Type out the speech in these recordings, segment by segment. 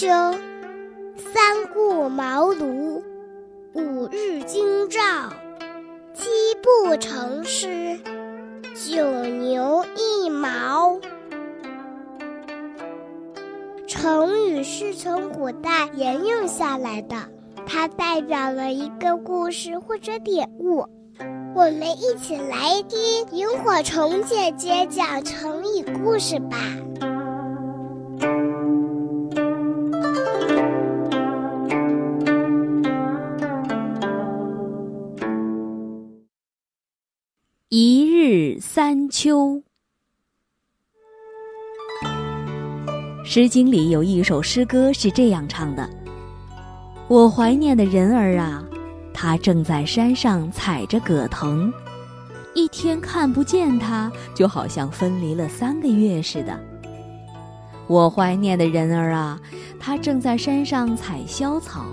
秋，三顾茅庐，五日京兆，七步成诗，九牛一毛。成语是从古代沿用下来的，它代表了一个故事或者典故。我们一起来听萤火虫姐姐讲成语故事吧。三秋，《诗经》里有一首诗歌是这样唱的：“我怀念的人儿啊。”他正在山上采着葛藤，一天看不见他，就好像分离了三个月似的。我怀念的人儿啊，他正在山上采萧草，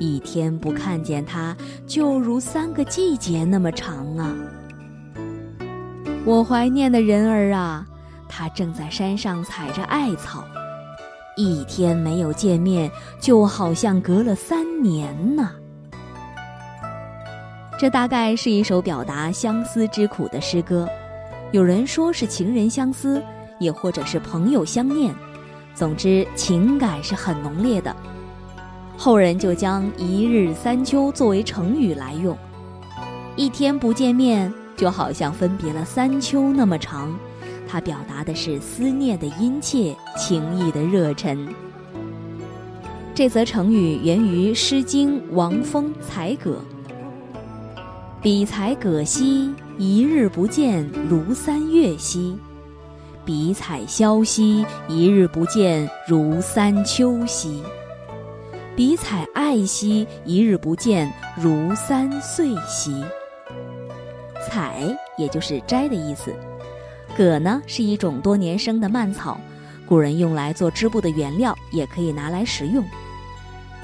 一天不看见他，就如三个季节那么长啊。我怀念的人儿啊，他正在山上采着艾草，一天没有见面，就好像隔了三年呢。这大概是一首表达相思之苦的诗歌，有人说是情人相思，也或者是朋友相念，总之情感是很浓烈的。后人就将“一日三秋”作为成语来用，一天不见面，就好像分别了三秋那么长，它表达的是思念的殷切，情意的热忱。这则成语源于《诗经·王风采葛》。彼采葛兮，一日不见，如三月兮；彼采萧兮，一日不见，如三秋兮；彼采艾兮，一日不见，如三岁兮。采也就是摘的意思，葛呢是一种多年生的蔓草，古人用来做织布的原料，也可以拿来食用。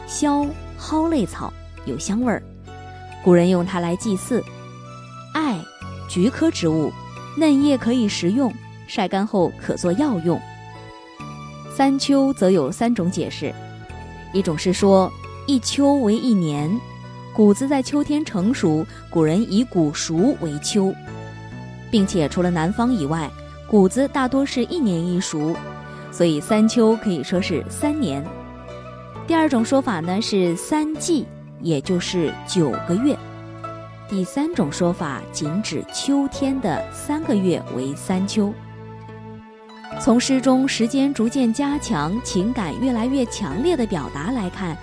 萧蒿类草有香味儿。古人用它来祭祀，艾，菊科植物，嫩叶可以食用，晒干后可做药用。三秋则有三种解释，一种是说一秋为一年，谷子在秋天成熟，古人以谷熟为秋，并且除了南方以外，谷子大多是一年一熟，所以三秋可以说是三年。第二种说法呢是三季。也就是九个月。第三种说法仅指秋天的三个月为三秋。从诗中时间逐渐加强、情感越来越强烈的表达来看，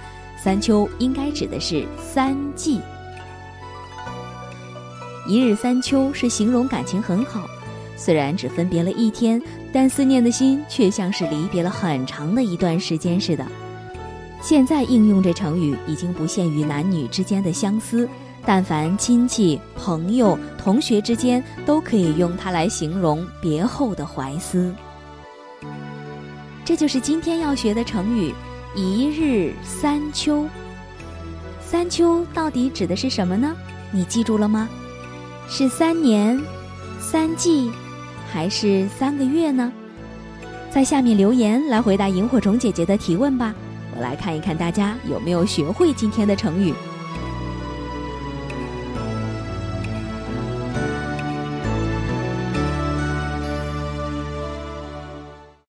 三秋应该指的是三季。一日三秋是形容感情很好，虽然只分别了一天，但思念的心却像是离别了很长的一段时间似的。现在应用这成语已经不限于男女之间的相思，但凡亲戚、朋友、同学之间都可以用它来形容别后的怀思。这就是今天要学的成语“一日三秋”。三秋到底指的是什么呢？你记住了吗？是三年、三季，还是三个月呢？在下面留言来回答萤火虫姐姐的提问吧。我来看一看大家有没有学会今天的成语。